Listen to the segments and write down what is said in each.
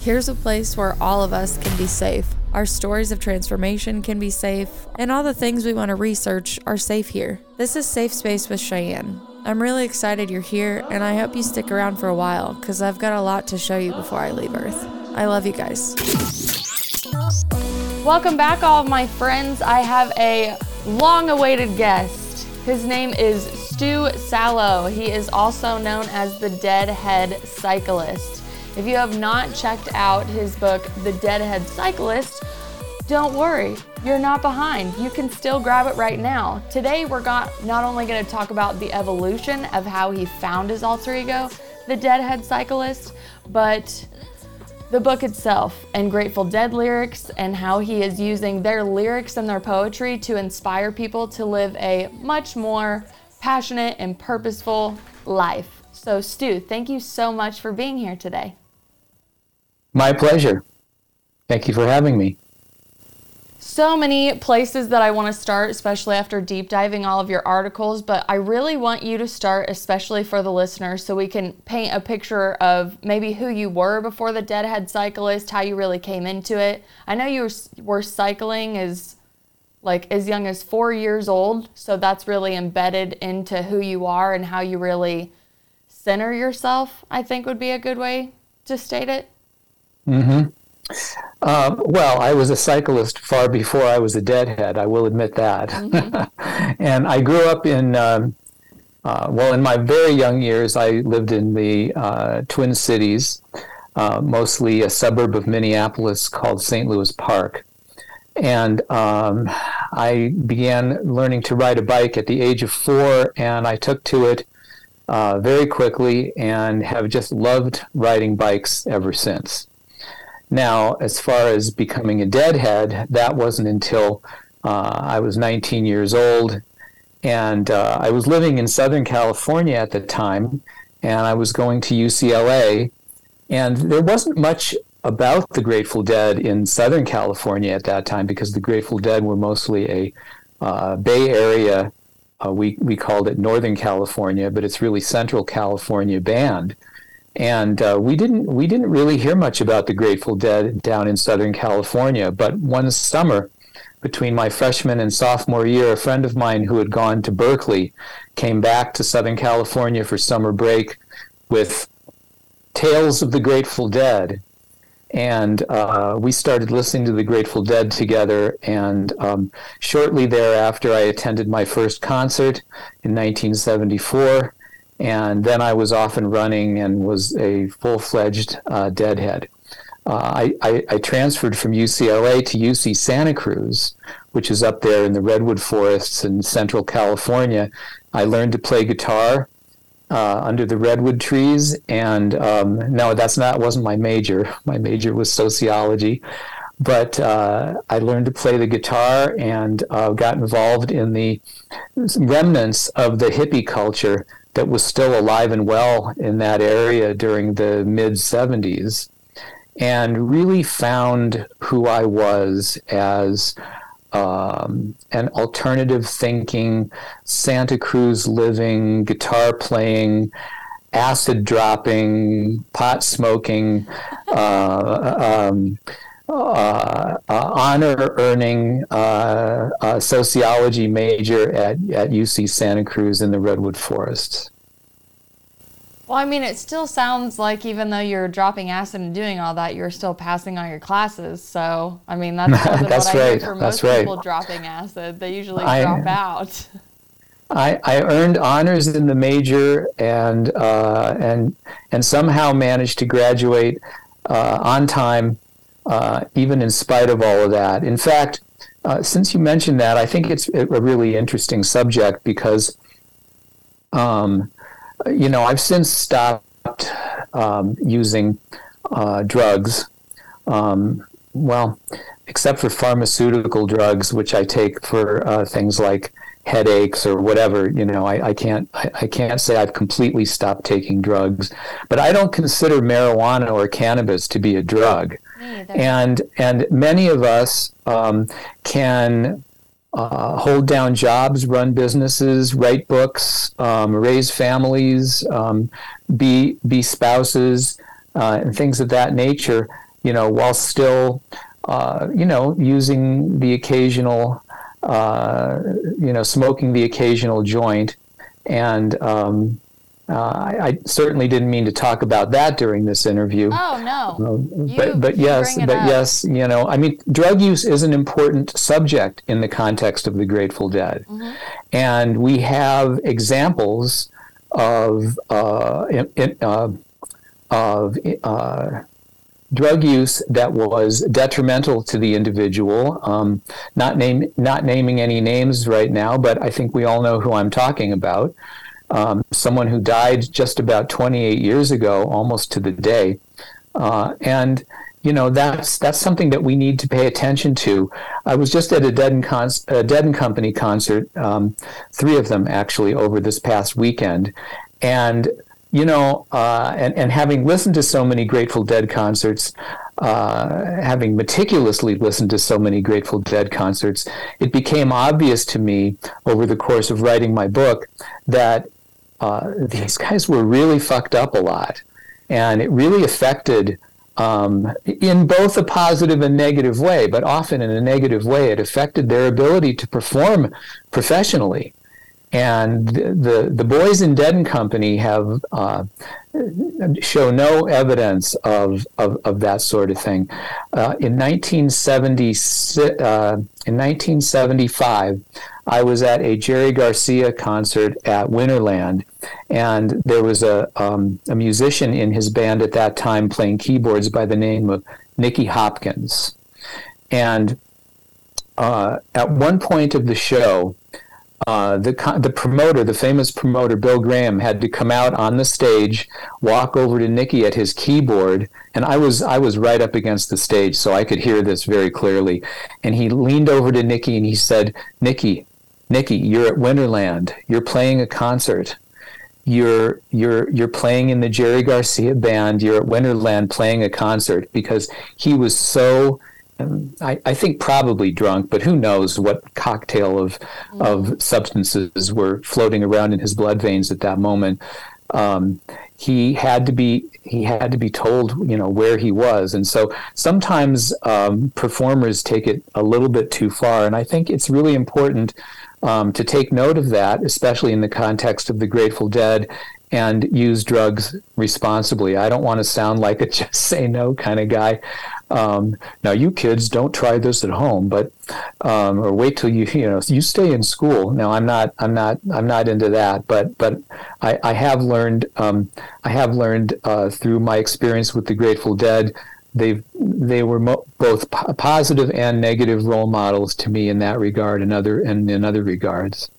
Here's a place where all of us can be safe. Our stories of transformation can be safe, and all the things we want to research are safe here. This is Safe Space with Cheyenne. I'm really excited you're here, and I hope you stick around for a while because I've got a lot to show you before I leave Earth. I love you guys. Welcome back, all of my friends. I have a long awaited guest. His name is Stew Sallo. He is also known as the Deadhead Cyclist. If you have not checked out his book, The Deadhead Cyclist, don't worry, you're not behind. You can still grab it right now. Today, we're got, not only going to talk about the evolution of how he found his alter ego, the Deadhead Cyclist, but the book itself and Grateful Dead lyrics and how he is using their lyrics and their poetry to inspire people to live a much more passionate and purposeful life. So, Stew, thank you so much for being here today. My pleasure. Thank you for having me so many places that I want to start, especially after deep diving all of your articles, but I really want you to start, especially for the listeners, so we can paint a picture of maybe who you were before the Deadhead Cyclist, how you really came into it. I know you were cycling as like as young as four years old, so that's really embedded into who you are and how you really center yourself, I think would be a good way to state it. Mm-hmm. Uh, well, I was a cyclist far before I was a deadhead. I will admit that. Mm-hmm. and I grew up in, um, uh, well, in my very young years, I lived in the uh, Twin Cities, uh, mostly a suburb of Minneapolis called St. Louis Park. And um, I began learning to ride a bike at the age of four, and I took to it uh, very quickly and have just loved riding bikes ever since. Now, as far as becoming a deadhead, that wasn't until uh, I was 19 years old. And uh, I was living in Southern California at the time, and I was going to UCLA. And there wasn't much about the Grateful Dead in Southern California at that time because the Grateful Dead were mostly a uh, Bay Area, uh, we, we called it Northern California, but it's really Central California band and uh, we didn't we didn't really hear much about the Grateful Dead down in Southern California. But one summer, between my freshman and sophomore year, a friend of mine who had gone to Berkeley came back to Southern California for summer break with Tales of the Grateful Dead. And uh, we started listening to the Grateful Dead together. And um, shortly thereafter, I attended my first concert in 1974 and then I was off and running and was a full fledged uh, deadhead. Uh, I, I, I, transferred from UCLA to UC Santa Cruz, which is up there in the redwood forests in central California. I learned to play guitar uh, under the redwood trees, and um, no, that's not wasn't my major. My major was sociology, but uh, I learned to play the guitar and uh, got involved in the remnants of the hippie culture that was still alive and well in that area during the mid 70s and really found who I was as um, an alternative thinking, Santa Cruz living, guitar playing, acid dropping, pot smoking, uh, um, uh, uh, honor earning uh, sociology major at, at UC Santa Cruz in the Redwood Forests. Well, I mean, it still sounds like even though you're dropping acid and doing all that, you're still passing all your classes. So, I mean, that's, that's what I right. hear for most right. people dropping acid. They usually I, drop out. I, I earned honors in the major and uh, and and somehow managed to graduate uh, on time uh, even in spite of all of that. In fact, uh, since you mentioned that, I think it's a really interesting subject because, um, you know, I've since stopped um, using uh, drugs. Um, well, except for pharmaceutical drugs, which I take for uh, things like headaches or whatever. You know, I, I can't I, I, can't say I've completely stopped taking drugs, but I don't consider marijuana or cannabis to be a drug. And and many of us um, can uh, hold down jobs, run businesses, write books, um, raise families, um, be be spouses, uh, and things of that nature. you know, while still, uh, you know, using the occasional, uh, you know, smoking the occasional joint. And um, uh, I, I, certainly didn't mean to talk about that during this interview. Oh no! Uh, but but yes, but up. yes, you know, I mean, drug use is an important subject in the context of the Grateful Dead, mm-hmm. and we have examples of uh, in, uh, of uh, drug use that was detrimental to the individual. Um, not name not naming any names right now, but I think we all know who I'm talking about. Um, someone who died just about 28 years ago, almost to the day, uh, and you know that's that's something that we need to pay attention to. I was just at a Dead and, Con- a Dead and Company concert, um, three of them actually over this past weekend, and you know, uh, and, and having listened to so many Grateful Dead concerts, uh, having meticulously listened to so many Grateful Dead concerts, it became obvious to me over the course of writing my book that uh, these guys were really fucked up a lot. And it really affected, um, in both a positive and negative way, but often in a negative way, it affected their ability to perform professionally. And the the boys in Dead and Company have uh, show no evidence of, of, of that sort of thing. Uh, in 1970, uh, in 1975, I was at a Jerry Garcia concert at Winterland, and there was a um, a musician in his band at that time playing keyboards by the name of Nicky Hopkins, and uh, at one point of the show uh, the the promoter, the famous promoter Bill Graham, had to come out on the stage, walk over to Nicky at his keyboard, and I was I was right up against the stage, so I could hear this very clearly. And he leaned over to Nicky and he said, "Nicky, Nicky, you're at Winterland. You're playing a concert. You're you're you're playing in the Jerry Garcia band. You're at Winterland playing a concert." Because he was so I, I, think probably drunk, but who knows what cocktail of mm. of substances were floating around in his blood veins at that moment. Um, he had to be he had to be told you know where he was, and so sometimes um, performers take it a little bit too far, and I think it's really important. Um, to take note of that, especially in the context of the Grateful Dead and use drugs responsibly. I don't want to sound like a just say no kind of guy. Um, now, you kids don't try this at home, but um, or wait till you you know you stay in school. Now, I'm not I'm not I'm not into that, but but I, I have learned um, I have learned uh, through my experience with the Grateful Dead. They they were mo- both p- positive and negative role models to me in that regard, and other and in other regards.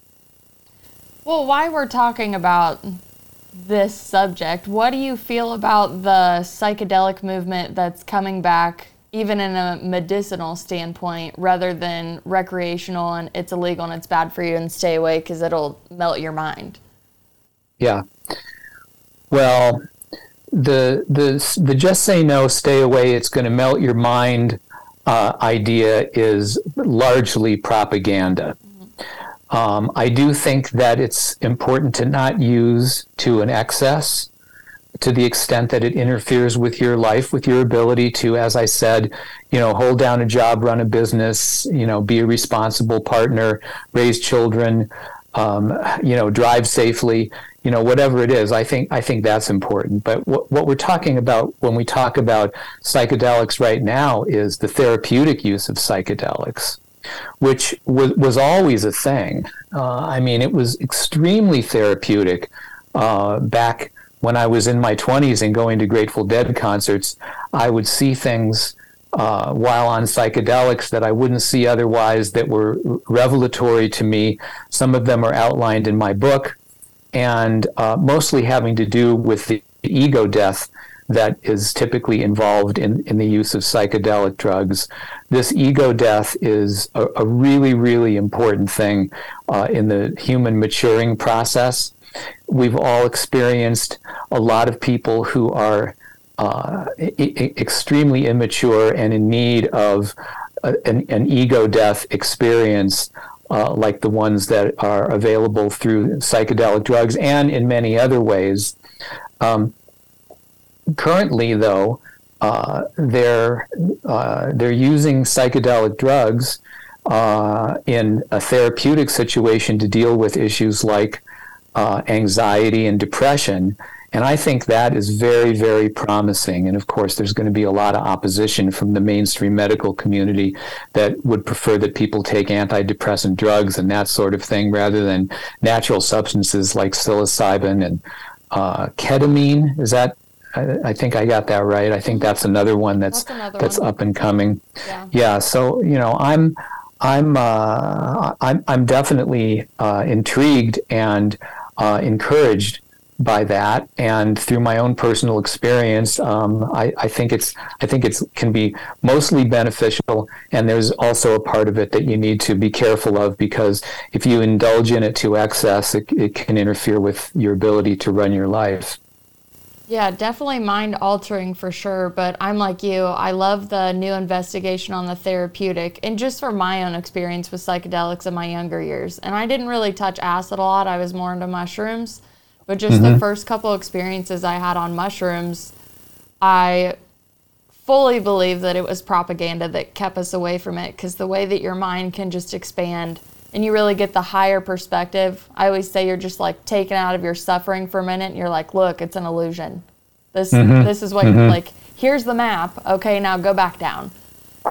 Well, why we're talking about this subject. What do you feel about the psychedelic movement that's coming back, even in a medicinal standpoint, rather than recreational and it's illegal and it's bad for you and stay away because it'll melt your mind? Yeah. Well, the the the just say no, stay away. It's going to melt your mind uh, idea is largely propaganda. Um, I do think that it's important to not use to an excess to the extent that it interferes with your life, with your ability to, as I said, you know, hold down a job, run a business, you know, be a responsible partner, raise children, um, you know, drive safely, you know, whatever it is. I think I think that's important. But what, what we're talking about when we talk about psychedelics right now is the therapeutic use of psychedelics which was, was always a thing. Uh, I mean, it was extremely therapeutic uh, back when I was in my 20s and going to Grateful Dead concerts. I would see things uh, while on psychedelics that I wouldn't see otherwise that were revelatory to me. Some of them are outlined in my book and uh, mostly having to do with the ego death that is typically involved in, in the use of psychedelic drugs. This ego death is a, a really, really important thing uh, in the human maturing process. We've all experienced a lot of people who are uh, extremely immature and in need of a, an, an, ego death experience. Uh, like the ones that are available through psychedelic drugs and in many other ways. Um, currently, though, uh, they're uh, they're using psychedelic drugs uh, in a therapeutic situation to deal with issues like uh, anxiety and depression. And I think that is very, very promising. And of course, there's going to be a lot of opposition from the mainstream medical community that would prefer that people take antidepressant drugs and that sort of thing rather than natural substances like psilocybin and uh, ketamine. Is that I, I, think I got that right. I think that's another one that's that's, another that's one. up and coming. Yeah. yeah. So you know, I'm I'm uh, I'm I'm definitely uh, intrigued and uh, encouraged by that, and through my own personal experience, um, I, I think it's I think it's can be mostly beneficial. And there's also a part of it that you need to be careful of because if you indulge in it to excess, it, it can interfere with your ability to run your life. Yeah, definitely mind altering for sure. But I'm like you. I love the new investigation on the therapeutic. And just from my own experience with psychedelics in my younger years. And I didn't really touch acid a lot, I was more into mushrooms. But just mm-hmm. the first couple experiences I had on mushrooms, I fully believe that it was propaganda that kept us away from it because the way that your mind can just expand and you really get the higher perspective. I always say you're just like taken out of your suffering for a minute and you're like, look, it's an illusion. This mm-hmm. this is what mm-hmm. like here's the map. Okay, now go back down.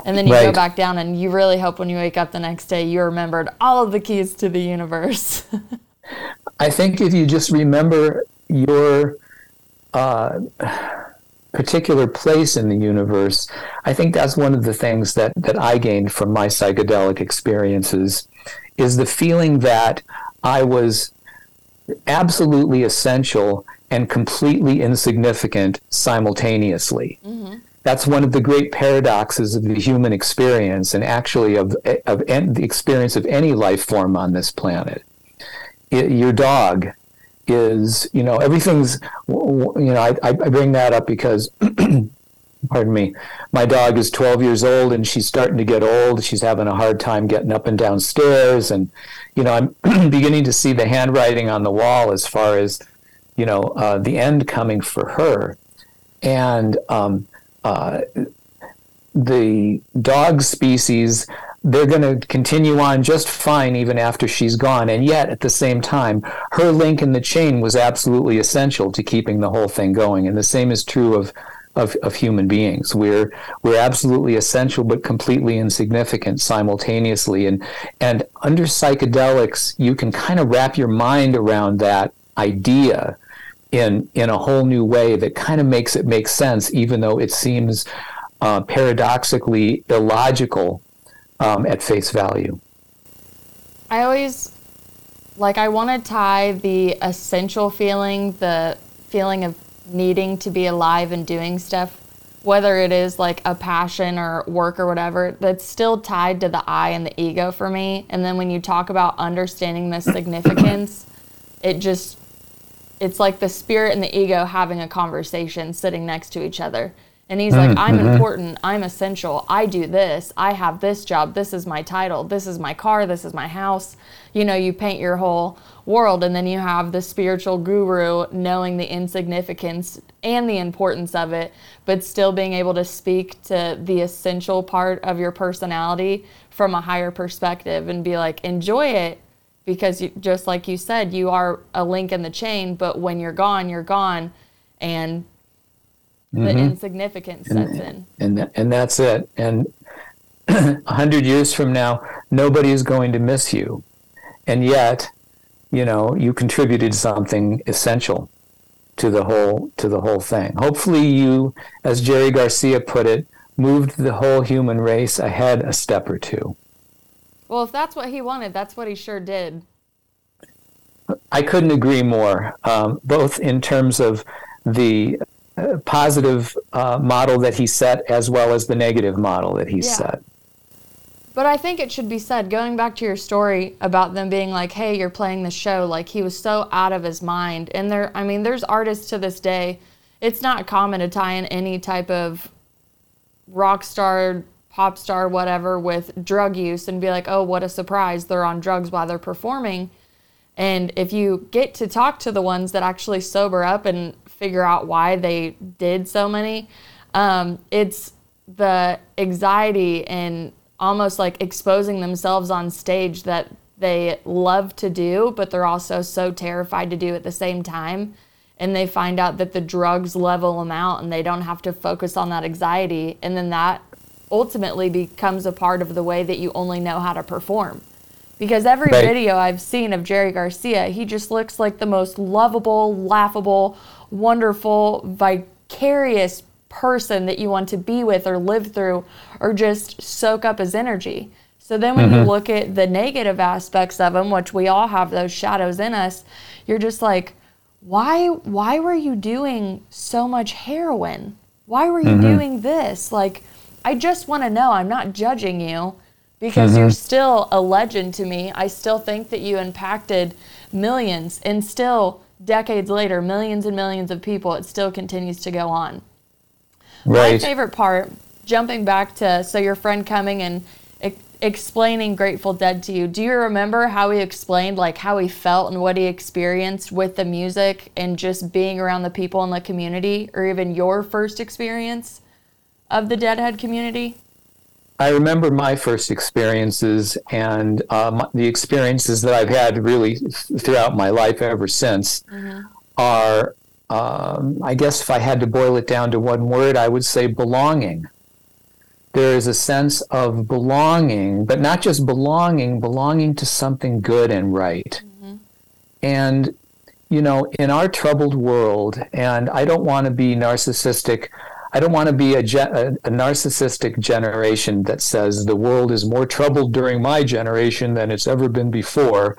And then you right. go back down and you really hope when you wake up the next day you remembered all of the keys to the universe. I think if you just remember your uh, particular place in the universe, I think that's one of the things that, that I gained from my psychedelic experiences is the feeling that I was absolutely essential and completely insignificant simultaneously. Mm-hmm. That's one of the great paradoxes of the human experience, and actually of, of en- the experience of any life form on this planet. Your dog is, you know, everything's, you know, I, I bring that up because pardon me, my dog is 12 years old and she's starting to get old. She's having a hard time getting up and downstairs. And, you know, I'm beginning to see the handwriting on the wall as far as, you know, uh, the end coming for her. And um, uh, the dog species, they're going to continue on just fine even after she's gone. And yet, at the same time, her link in the chain was absolutely essential to keeping the whole thing going. And the same is true of of, of human beings. We're we're absolutely essential but completely insignificant simultaneously. And and under psychedelics, you can kind of wrap your mind around that idea in in a whole new way that kind of makes it make sense, even though it seems uh, paradoxically illogical um, at face value. I always like I want to tie the essential feeling, the feeling of needing to be alive and doing stuff, whether it is like a passion or work or whatever, that's still tied to the I and the ego for me. And then when you talk about understanding the significance, it just, it's like the spirit and the ego having a conversation sitting next to each other. And he's like, I'm mm-hmm. important. I'm essential. I do this. I have this job. This is my title. This is my car. This is my house. You know, you paint your whole world. And then you have the spiritual guru knowing the insignificance and the importance of it, but still being able to speak to the essential part of your personality from a higher perspective and be like, enjoy it. Because you, just like you said, you are a link in the chain, but when you're gone, you're gone. And the mm-hmm. insignificance sets and, in. And, and that's it. And a hundred years from now, nobody is going to miss you. And yet, you know, you contributed something essential to the whole to the whole thing. Hopefully you, as Jerry Garcia put it, moved the whole human race ahead a step or two. Well, if that's what he wanted, that's what he sure did. I couldn't agree more, um, both in terms of the positive uh, model that he set as well as the negative model that he yeah. set. But I think it should be said, going back to your story about them being like, hey, you're playing the show, like he was so out of his mind. And there, I mean, there's artists to this day, it's not common to tie in any type of rock star, pop star, whatever, with drug use and be like, oh, what a surprise, they're on drugs while they're performing. And if you get to talk to the ones that actually sober up and figure out why they did so many. Um, it's the anxiety and almost like exposing themselves on stage that they love to do, but they're also so terrified to do at the same time. And they find out that the drugs level them out and they don't have to focus on that anxiety. And then that ultimately becomes a part of the way that you only know how to perform. Because every right. video I've seen of Jerry Garcia, he just looks like the most lovable, laughable, wonderful, vicarious person that you want to be with or live through or just soak up his energy. So then when mm-hmm. you look at the negative aspects of him, which we all have those shadows in us, you're just like, why why were you doing so much heroin? Why were you mm-hmm. doing this? Like I just want to know. I'm not judging you because mm-hmm. you're still a legend to me. I still think that you impacted millions and still decades later, millions and millions of people, it still continues to go on. Right. My favorite part, jumping back to so your friend coming and e- explaining Grateful Dead to you. Do you remember how he explained like how he felt and what he experienced with the music and just being around the people in the community, or even your first experience of the Deadhead community? I remember my first experiences and um, the experiences that I've had really throughout my life ever since mm-hmm. are um, I guess if I had to boil it down to one word, I would say belonging. There is a sense of belonging, but not just belonging, belonging to something good and right. Mm-hmm. And, you know, in our troubled world, and I don't want to be narcissistic, I don't want to be a, a, a narcissistic generation that says the world is more troubled during my generation than it's ever been before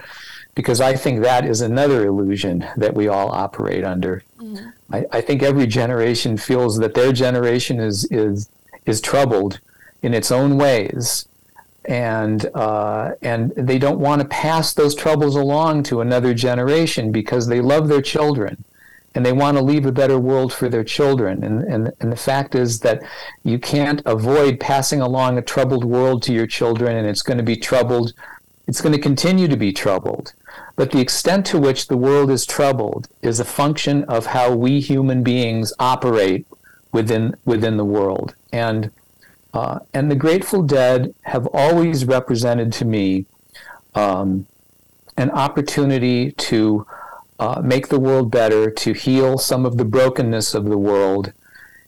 because I think that is another illusion that we all operate under. Mm-hmm. I, I, think every generation feels that their generation is is is troubled in its own ways, and uh, and they don't want to pass those troubles along to another generation because they love their children. And they want to leave a better world for their children. And, and, and the fact is that you can't avoid passing along a troubled world to your children, and it's going to be troubled. It's going to continue to be troubled but the extent to which the world is troubled is a function of how we human beings operate within within the world. And uh, and the Grateful Dead have always represented to me um, an opportunity to uh, make the world better, to heal some of the brokenness of the world,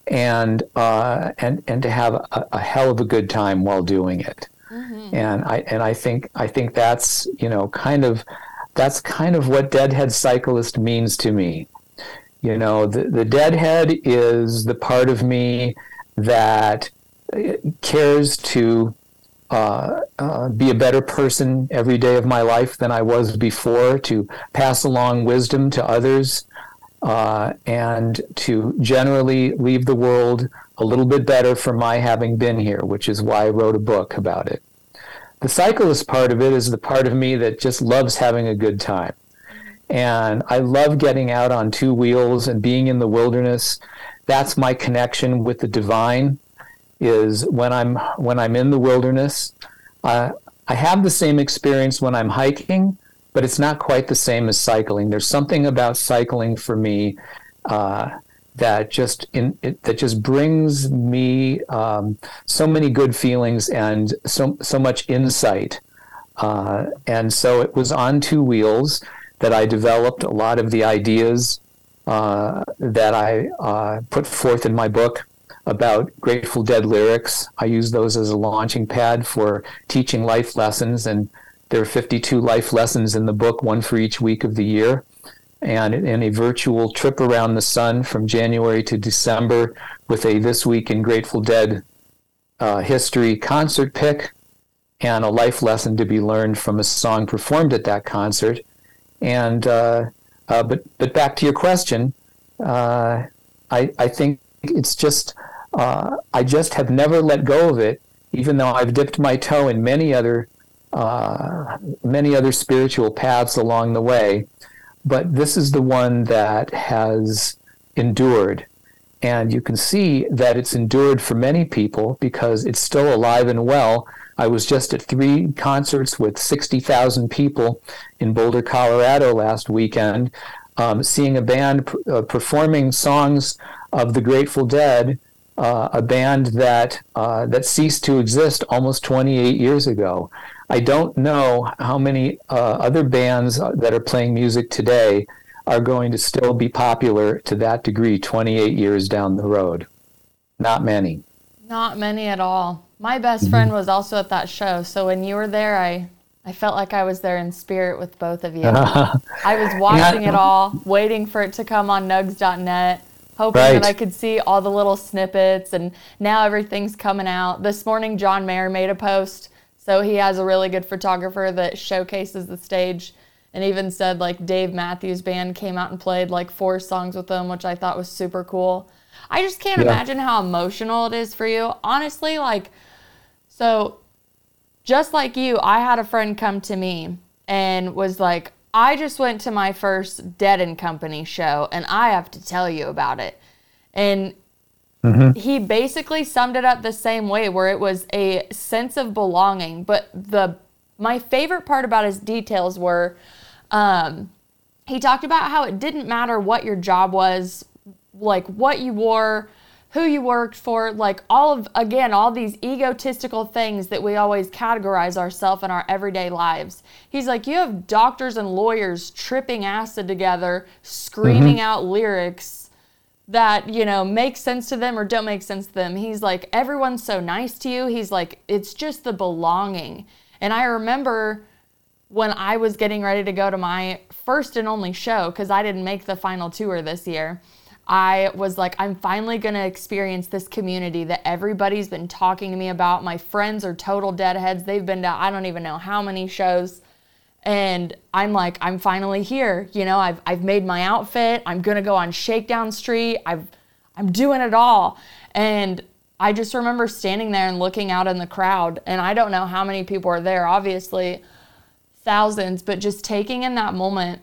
and uh, and and to have a, a, hell of a good time while doing it. Mm-hmm. And I and I think I think that's you know kind of that's kind of what deadhead cyclist means to me. You know, the, the deadhead is the part of me that cares to uh, uh, be a better person every day of my life than I was before, to pass along wisdom to others, uh, and to generally leave the world a little bit better for my having been here, which is why I wrote a book about it. The cyclist part of it is the part of me that just loves having a good time. And I love getting out on two wheels and being in the wilderness. That's my connection with the divine is when I'm when I'm in the wilderness. Uh, I have the same experience when I'm hiking, but it's not quite the same as cycling. There's something about cycling for me uh, that just in it, that just brings me um, so many good feelings and so so much insight. Uh, and so it was on two wheels that I developed a lot of the ideas uh, that I uh, put forth in my book about Grateful Dead lyrics. I use those as a launching pad for teaching life lessons, and there are 52 life lessons in the book, one for each week of the year and in a virtual trip around the sun from January to December with a This Week in Grateful Dead uh, history concert pick and a life lesson to be learned from a song performed at that concert. And uh, uh, but but back to your question, uh, I I think it's just uh, I just have never let go of it, even though I've dipped my toe in many other uh, many other spiritual paths along the way but this is the one that has endured. And you can see that it's endured for many people because it's still alive and well. I was just at three concerts with 60,000 people in Boulder, Colorado last weekend, um, seeing a band uh, performing songs of the Grateful Dead uh, a band that uh, that ceased to exist almost 28 years ago. I don't know how many uh, other bands that are playing music today are going to still be popular to that degree 28 years down the road. Not many. Not many at all. My best mm-hmm. friend was also at that show, so when you were there, I I felt like I was there in spirit with both of you. I was watching yeah. it all, waiting for it to come on nugs.net, hoping right. that I could see all the little snippets, and now everything's coming out. This morning, John Mayer made a post, so he has a really good photographer that showcases the stage, and even said like Dave Matthews Band came out and played like four songs with them, which I thought was super cool. I just can't yeah. imagine how emotional it is for you. Honestly, like, so just like you, I had a friend come to me and was like, I just went to my first Dead and Company show and I have to tell you about it. And mm-hmm. he basically summed it up the same way where it was a sense of belonging. But the my favorite part about his details were um, he talked about how it didn't matter what your job was, like what you wore, who you worked for, like all of, again, all these egotistical things that we always categorize ourselves in our everyday lives. He's like, you have doctors and lawyers tripping acid together, screaming mm-hmm. out lyrics that, you know, make sense to them or don't make sense to them. He's like, everyone's so nice to you. He's like, it's just the belonging. And I remember when I was getting ready to go to my first and only show, because I didn't make the final tour this year. I was like, I'm finally going to experience this community that everybody's been talking to me about. My friends are total deadheads. They've been to I don't even know how many shows. And I'm like, I'm finally here. You know, I've, I've made my outfit. I'm going to go on Shakedown Street. I've, I'm doing it all. And I just remember standing there and looking out in the crowd. And I don't know how many people are there, obviously, thousands, but just taking in that moment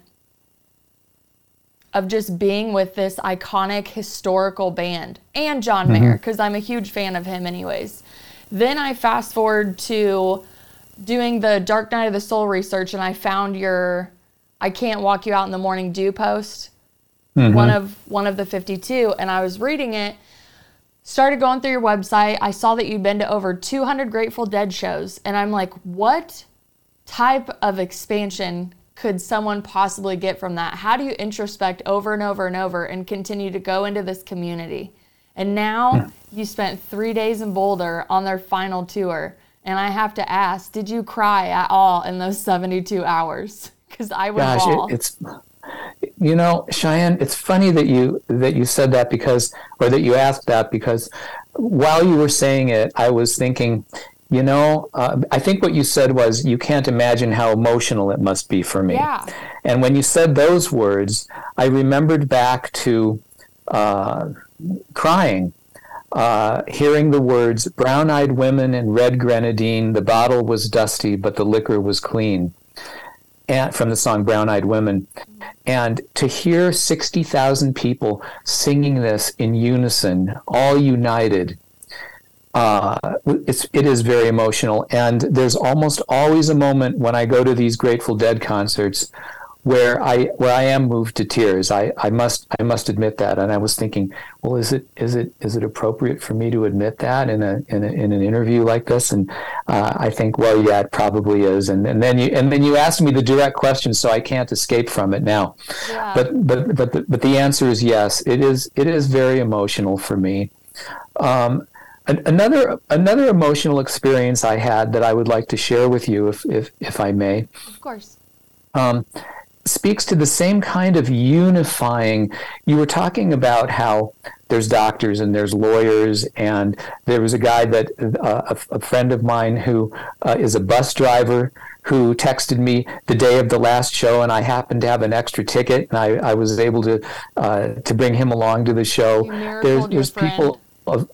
of just being with this iconic historical band and John mm-hmm. Mayer, because I'm a huge fan of him, anyways. Then I fast forward to doing the Dark Night of the Soul research, and I found your I Can't Walk You Out in the Morning Dew post, mm-hmm. one of one of the 52, and I was reading it. Started going through your website. I saw that you'd been to over 200 Grateful Dead shows, and I'm like, what type of expansion could someone possibly get from that? How do you introspect over and over and over and continue to go into this community? And now yeah. Hmm. you spent three days in Boulder on their final tour. And I have to ask, did you cry at all in those 72 hours? Because I would Gosh, it, it's you know cheyenne it's funny that you that you said that because or that you asked that because while you were saying it i was thinking you know, uh, I think what you said was, you can't imagine how emotional it must be for me. Yeah. And when you said those words, I remembered back to uh, crying, uh, hearing the words, brown eyed women and red grenadine, the bottle was dusty, but the liquor was clean. And, from the song Brown Eyed Women. And to hear 60,000 people singing this in unison, all united, uh, it's it is very emotional, and there's almost always a moment when I go to these Grateful Dead concerts where I where I am moved to tears. I, I must I must admit that, and I was thinking, well, is it is it is it appropriate for me to admit that in a in, a, in an interview like this? And uh, I think, well, yeah, it probably is. And and then you and then you asked me the direct question, so I can't escape from it now. Yeah. But but but but the answer is yes. It is it is very emotional for me. Um, another another emotional experience I had that I would like to share with you, if if, if I may. Of course. Um, speaks to the same kind of unifying. You were talking about how there's doctors and there's lawyers, and there was a guy that uh, a, a, friend of mine who uh, is a bus driver who texted me the day of the last show, and I happened to have an extra ticket, and I, I was able to uh, to bring him along to the show. There's, there's people of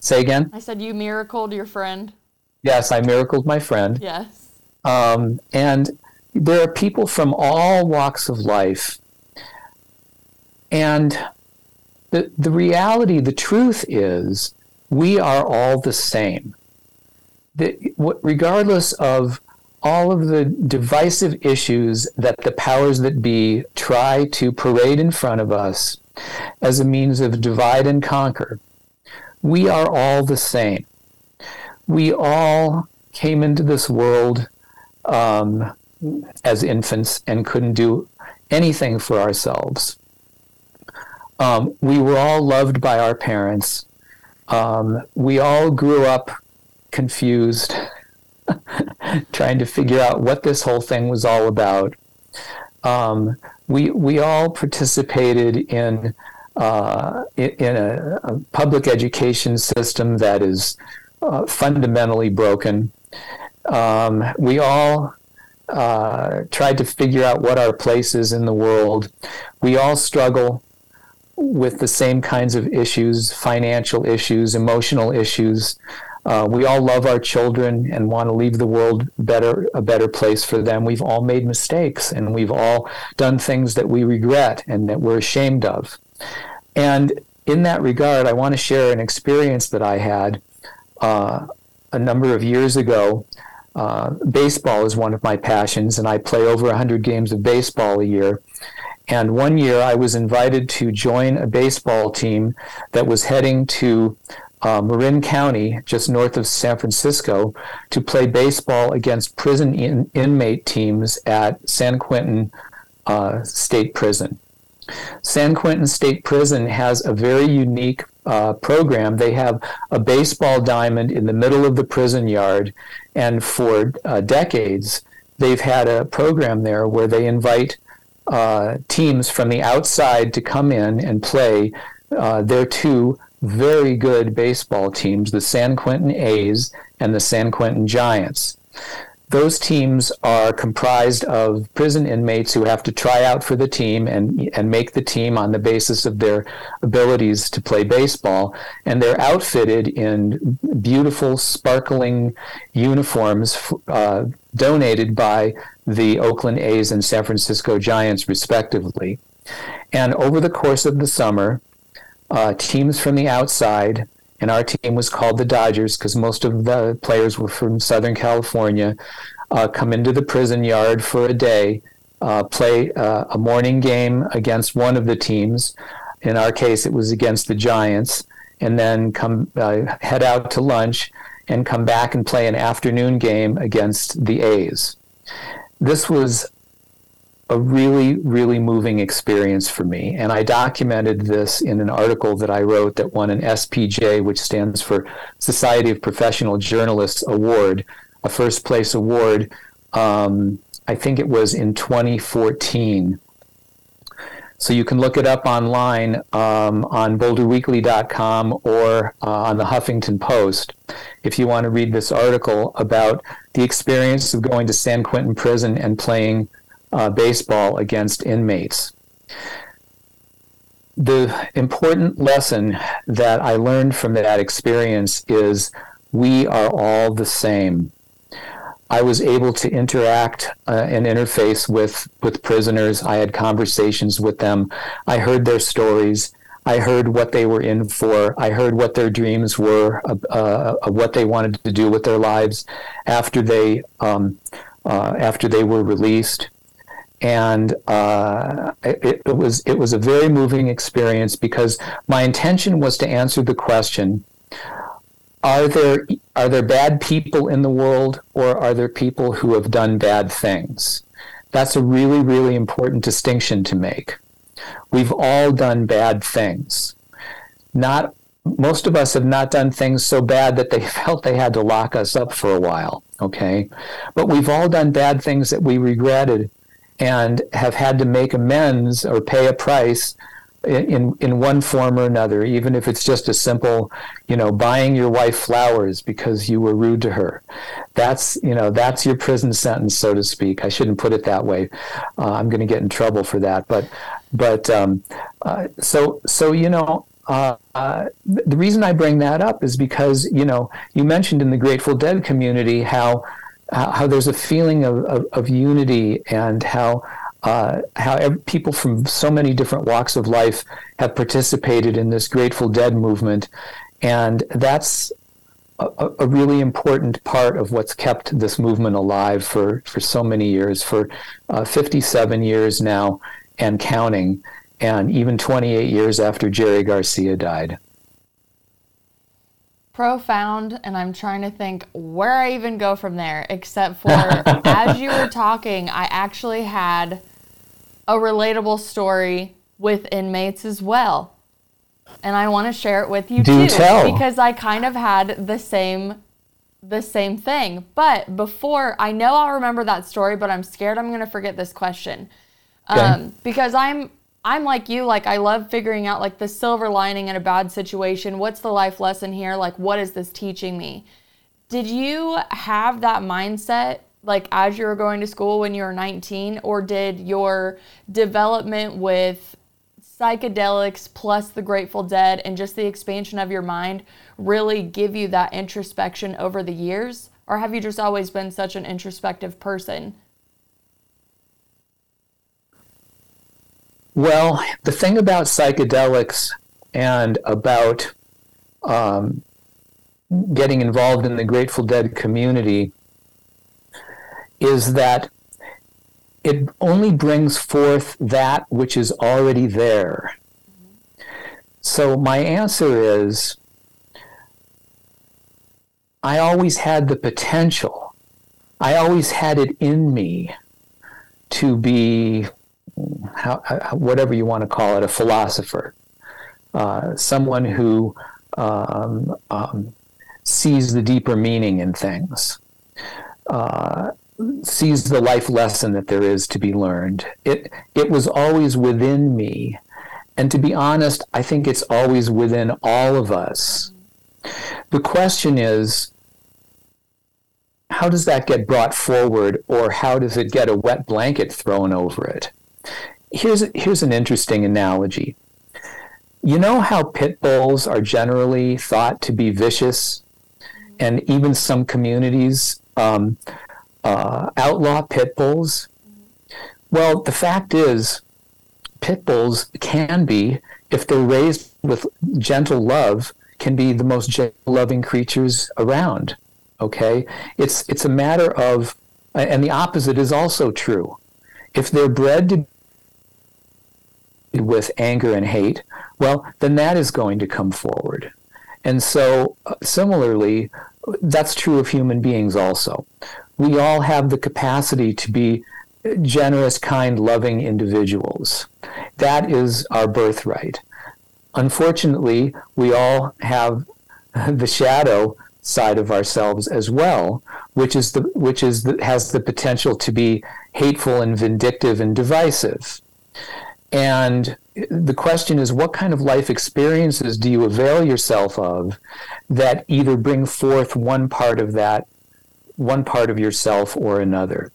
Say again? I said you miracled your friend. Yes, I miracled my friend. Yes. Um, and there are people from all walks of life. And the, the reality, the truth is, we are all the same. The, regardless of all of the divisive issues that the powers that be try to parade in front of us as a means of divide and conquer, we are all the same. We all came into this world um, as infants and couldn't do anything for ourselves. Um, we were all loved by our parents. Um, we all grew up confused, trying to figure out what this whole thing was all about. Um, we we all participated in uh, in a, a, public education system that is uh, fundamentally broken. Um, we all uh, tried to figure out what our place is in the world. We all struggle with the same kinds of issues financial issues, emotional issues. Uh, we all love our children and want to leave the world better a better place for them. We've all made mistakes and we've all done things that we regret and that we're ashamed of. And in that regard, I want to share an experience that I had uh, a number of years ago. Uh, baseball is one of my passions, and I play over 100 games of baseball a year. And one year I was invited to join a baseball team that was heading to uh, Marin County, just north of San Francisco, to play baseball against prison in- inmate teams at San Quentin uh, State Prison. San Quentin State Prison has a very unique uh, program. They have a baseball diamond in the middle of the prison yard, and for uh, decades, they've had a program there where they invite uh, teams from the outside to come in and play uh, their two very good baseball teams, the San Quentin A's and the San Quentin Giants. Those teams are comprised of prison inmates who have to try out for the team and, and make the team on the basis of their abilities to play baseball. And they're outfitted in beautiful, sparkling uniforms uh, donated by the Oakland A's and San Francisco Giants, respectively. And over the course of the summer, uh, teams from the outside, and our team was called the Dodgers because most of the players were from Southern California, uh, come into the prison yard for a day, uh, play uh, a morning game against one of the teams. In our case, it was against the Giants, and then come uh, head out to lunch and come back and play an afternoon game against the A's this was a really, really moving experience for me. And I documented this in an article that I wrote that won an SPJ, which stands for Society of Professional Journalists Award, a first place award. Um, I think it was in 2014. So you can look it up online um, on boulderweekly.com or uh, on the Huffington Post if you want to read this article about the experience of going to San Quentin prison and playing uh, baseball against inmates. The important lesson that I learned from that experience is we are all the same. I was able to interact uh, and interface with with prisoners. I had conversations with them. I heard their stories. I heard what they were in for. I heard what their dreams were, uh, uh, what they wanted to do with their lives after they um, uh, after they were released. And uh, it, it was it was a very moving experience because my intention was to answer the question: are there are there bad people in the world or are there people who have done bad things? That's a really really important distinction to make. We've all done bad things. Not most of us have not done things so bad that they felt they had to lock us up for a while okay? But we've all done bad things that we regretted and have had to make amends or pay a price in in one form or another, even if it's just a simple, you know, buying your wife flowers because you were rude to her. That's you know that's your prison sentence, so to speak. I shouldn't put it that way. Uh, I'm going to get in trouble for that. But but um, uh, so so you know. Uh, uh, the reason I bring that up is because you know you mentioned in the Grateful Dead community how how there's a feeling of, of, of unity and how uh, how people from so many different walks of life have participated in this Grateful Dead movement. And that's a, a, really important part of what's kept this movement alive for, for so many years, for uh, 57 years now and counting, and even 28 years after Jerry Garcia died. Profound, and I'm trying to think where I even go from there, except for as you were talking, I actually had a relatable story with inmates as well. And I want to share it with you Do too tell. because I kind of had the same the same thing. But before I know I'll remember that story, but I'm scared I'm going to forget this question. Okay. Um, because I'm I'm like you, like I love figuring out like the silver lining in a bad situation. What's the life lesson here? Like what is this teaching me? Did you have that mindset like as you were going to school when you were 19 or did your development with psychedelics plus the Grateful Dead and just the expansion of your mind really give you that introspection over the years? Or have you just always been such an introspective person? Well, the thing about psychedelics and about um, getting involved in the Grateful Dead community is that it only brings forth that which is already there. So, my answer is I always had the potential, I always had it in me to be how, how, whatever you want to call it, a philosopher, uh, someone who um, um, sees the deeper meaning in things, uh, sees the life lesson that there is to be learned. It it was always within me, and to be honest, I think it's always within all of us. The question is. How does that get brought forward, or how does it get a wet blanket thrown over it? Here's here's an interesting analogy. You know how pit bulls are generally thought to be vicious, and even some communities um, uh, outlaw pit bulls. Well, the fact is, pit bulls can be, if they're raised with gentle love, can be the most gentle, loving creatures around. Okay, it's it's a matter of, and the opposite is also true. If they're bred to with anger and hate, well, then that is going to come forward. And so, uh, similarly, that's true of human beings also. We all have the capacity to be generous, kind, loving individuals. That is our birthright. Unfortunately, we all have the shadow side of ourselves as well, which is the which is the, has the potential to be hateful and vindictive and divisive. And the question is, what kind of life experiences do you avail yourself of that either bring forth one part of that, one part of yourself or another?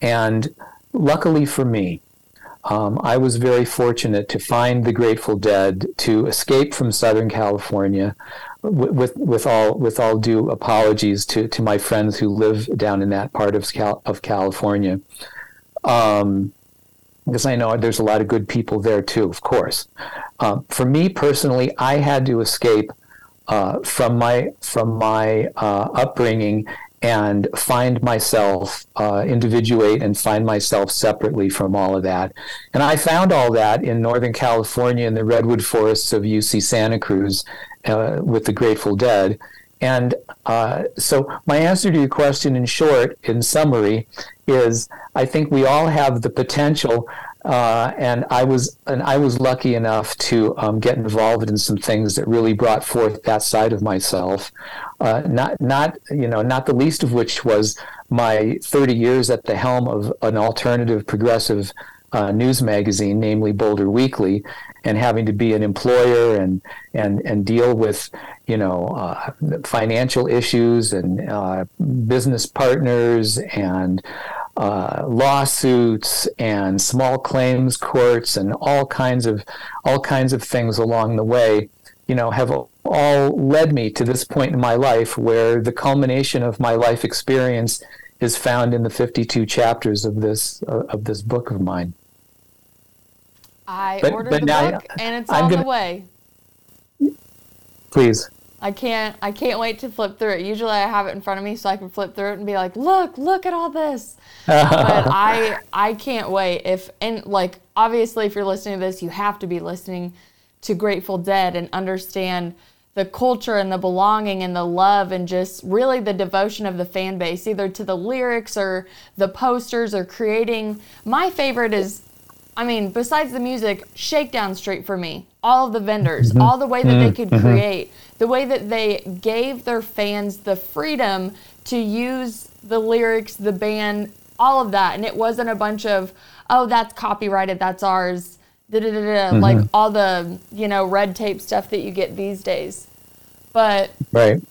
And luckily for me, um, I was very fortunate to find the Grateful Dead, to escape from Southern California, with with all with all due apologies to, to my friends who live down in that part of Cal- of California. Um, because I know there's a lot of good people there too, of course. Um, for me personally, I had to escape uh, from my from my uh, upbringing and find myself, uh, individuate and find myself separately from all of that. And I found all that in Northern California in the redwood forests of UC Santa Cruz uh, with the Grateful Dead. And uh, so, my answer to your question, in short, in summary, is I think we all have the potential, uh, and I was and I was lucky enough to um, get involved in some things that really brought forth that side of myself. Uh, not not you know not the least of which was my 30 years at the helm of an alternative progressive uh, news magazine, namely Boulder Weekly, and having to be an employer and and and deal with you know uh, financial issues and uh, business partners and uh, lawsuits and small claims courts and all kinds of all kinds of things along the way you know have all led me to this point in my life where the culmination of my life experience is found in the 52 chapters of this uh, of this book of mine I but, ordered but the now, book and it's I'm on gonna, the way. Please. I can't I can't wait to flip through it. Usually I have it in front of me so I can flip through it and be like, "Look, look at all this." but I I can't wait if and like obviously if you're listening to this, you have to be listening to Grateful Dead and understand the culture and the belonging and the love and just really the devotion of the fan base, either to the lyrics or the posters or creating. My favorite is, I mean, besides the music, Shakedown Street for me. All of the vendors, mm-hmm. all the way that mm-hmm. they could mm-hmm. create, the way that they gave their fans the freedom to use the lyrics, the band, all of that. And it wasn't a bunch of, oh, that's copyrighted, that's ours mm-hmm. like all the you know red tape stuff that you get these days. But right,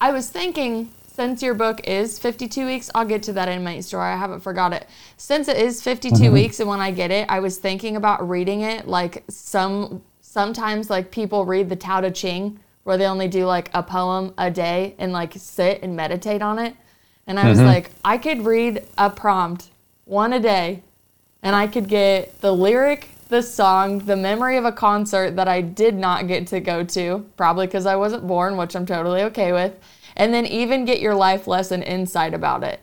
I was thinking since your book is 52 weeks, I'll get to that in my story. I haven't forgot it. Since it is 52 mm-hmm. weeks, and when I get it, I was thinking about reading it like some sometimes like people read the Tao Te Ching where they only do like a poem a day and like sit and meditate on it. And I was mm-hmm. like, I could read a prompt one a day and I could get the lyric, the song, the memory of a concert that I did not get to go to, probably because I wasn't born, which I'm totally okay with, and then even get your life lesson insight about it.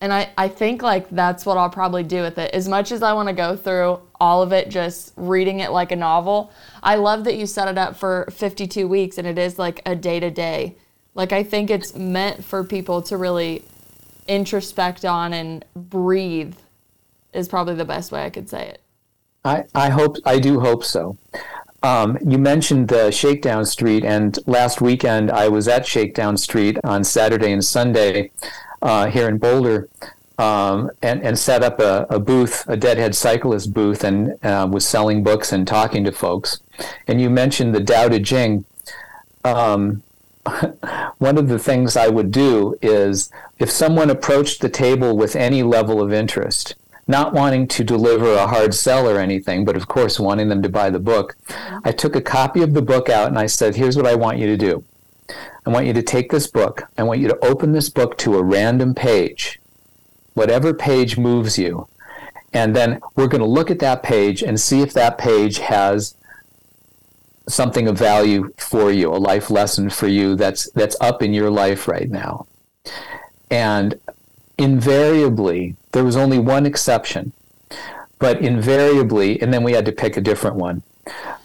And I, I think like that's what I'll probably do with it. As much as I want to go through all of it, just reading it like a novel, I love that you set it up for 52 weeks and it is like a day to day. Like I think it's meant for people to really introspect on and breathe is probably the best way I could say it. I, I hope I do hope so. Um, you mentioned the Shakedown Street, and last weekend I was at Shakedown Street on Saturday and Sunday uh, here in Boulder, um, and, and set up a, a, booth, a Deadhead Cyclist booth, and uh, was selling books and talking to folks. And you mentioned the Tao Te Ching. Um, one of the things I would do is if someone approached the table with any level of interest, not wanting to deliver a hard sell or anything, but of course wanting them to buy the book, mm-hmm. I took a copy of the book out and I said, Here's what I want you to do. I want you to take this book. I want you to open this book to a random page, whatever page moves you. And then we're going to look at that page and see if that page has something of value for you, a life lesson for you that's that's up in your life right now. And invariably, there was only one exception, but invariably, and then we had to pick a different one.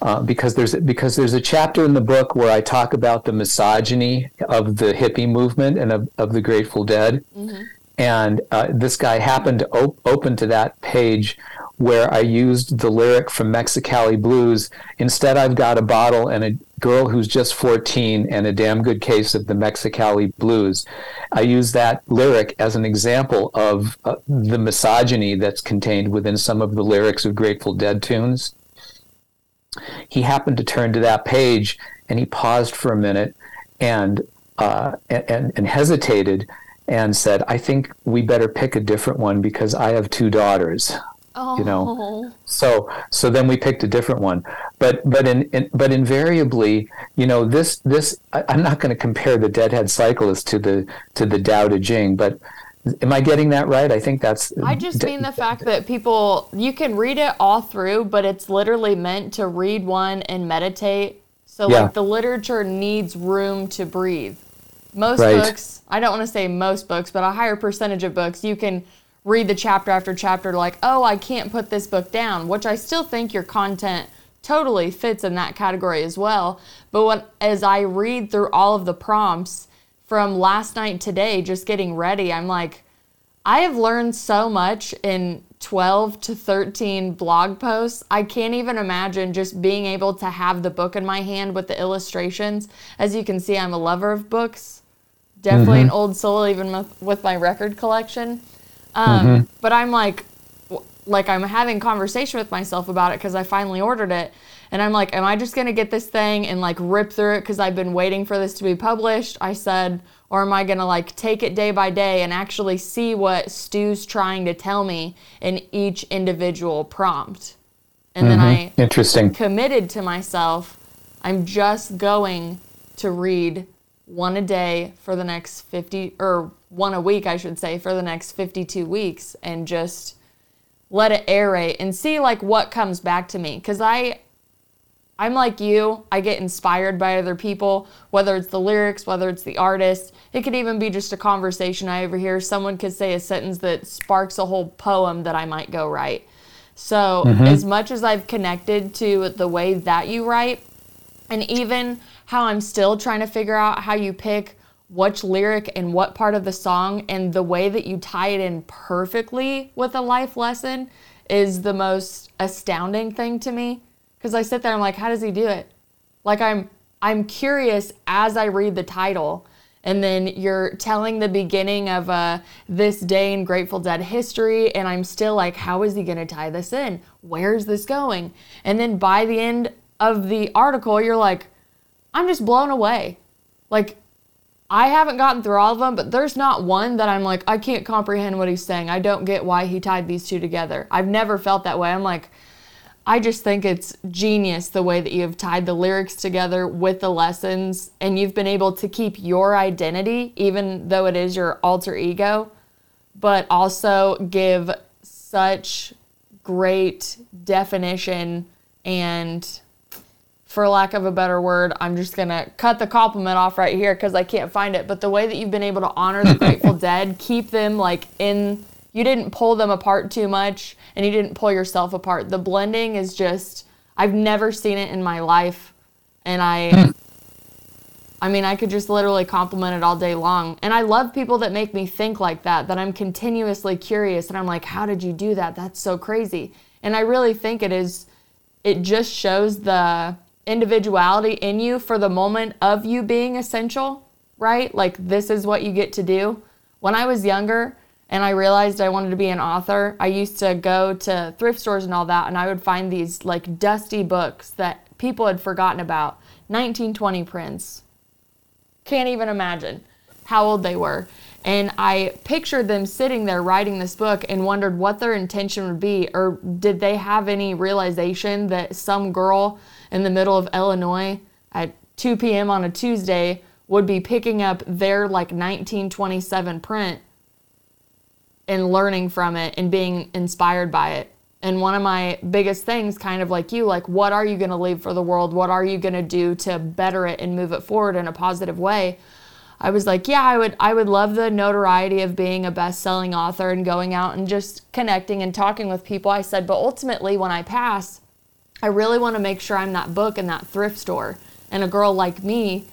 Uh, because there's because there's a chapter in the book where I talk about the misogyny of the hippie movement and of, of the Grateful Dead, mm-hmm. and uh, this guy happened to op- open to that page where I used the lyric from Mexicali Blues. Instead, I've got a bottle and a girl who's just 14 and a damn good case of the Mexicali Blues. I use that lyric as an example of uh, the misogyny that's contained within some of the lyrics of Grateful Dead tunes. He happened to turn to that page and he paused for a minute and uh, and, and hesitated and said, I think we better pick a different one because I have two daughters. Oh. You know, oh. so so then we picked a different one, but but in, in but invariably, you know, this this I, am not going to compare the Deadhead Cyclist to the to the Tao Te Ching, but am I getting that right? I think that's. I just mean the fact that people you can read it all through, but it's literally meant to read one and meditate. So yeah. like the literature needs room to breathe. Most right. books, I don't want to say most books, but a higher percentage of books you can read the chapter after chapter like, oh, I can't put this book down, which I still think your content totally fits in that category as well. But what as I read through all of the prompts from last night today, just getting ready, I'm like, I have learned so much in 12 to 13 blog posts. I can't even imagine just being able to have the book in my hand with the illustrations. As you can see, I'm a lover of books. Definitely mm-hmm. an old soul, even with, with my record collection. Um, mm-hmm. But I'm like, like I'm having conversation with myself about it because I finally ordered it, and I'm like, am I just gonna get this thing and like rip through it because I've been waiting for this to be published? I said, or am I gonna like take it day by day and actually see what Stew's trying to tell me in each individual prompt? And mm-hmm. then I interesting committed to myself. I'm just going to read one a day for the next 50 or one a week, I should say, for the next 52 weeks and just let it aerate and see like what comes back to me cuz I I'm like you, I get inspired by other people, whether it's the lyrics, whether it's the artist. It could even be just a conversation I overhear. Someone could say a sentence that sparks a whole poem that I might go write. So, mm-hmm. as much as I've connected to the way that you write, and even how I'm still trying to figure out how you pick which lyric and what part of the song and the way that you tie it in perfectly with a life lesson is the most astounding thing to me because I sit there I'm like how does he do it? Like I'm I'm curious as I read the title and then you're telling the beginning of uh, this day in Grateful Dead history, and I'm still like, how is he going to tie this in? Where's this going? And then by the end of the article, you're like, I'm just blown away. Like, I haven't gotten through all of them, but there's not one that I'm like, I can't comprehend what he's saying. I don't get why he tied these two together. I've never felt that way. I'm like, I just think it's genius the way that you've tied the lyrics together with the lessons and you've been able to keep your identity, even though it is your alter ego, but also give such great definition and for lack of a better word, I'm just gonna cut the compliment off right here because I can't find it. But the way that you've been able to honor the Grateful Dead, keep them like in you didn't pull them apart too much and you didn't pull yourself apart. The blending is just I've never seen it in my life and I hmm. I mean, I could just literally compliment it all day long. And I love people that make me think like that, that I'm continuously curious and I'm like, how did you do that? That's so crazy. And I really think it is it just shows the individuality in you for the moment of you being essential, right? Like this is what you get to do. When I was younger, and I realized I wanted to be an author, I used to go to thrift stores and all that, and I would find these like dusty books that people had forgotten about 1920 prints. Can't even imagine how old they were. And I pictured them sitting there writing this book and wondered what their intention would be, or did they have any realization that some girl in the middle of Illinois at 2 p.m. on a Tuesday would be picking up their like 1927 print and learning from it and being inspired by it. And one of my biggest things, kind of like you, like what are you going to leave for the world? What are you going to do to better it and move it forward in a positive way? I was like, yeah, I would I would love the notoriety of being a best-selling author and going out and just connecting and talking with people. I said, but ultimately when I pass, I really want to make sure I'm that book in that thrift store. And a girl like me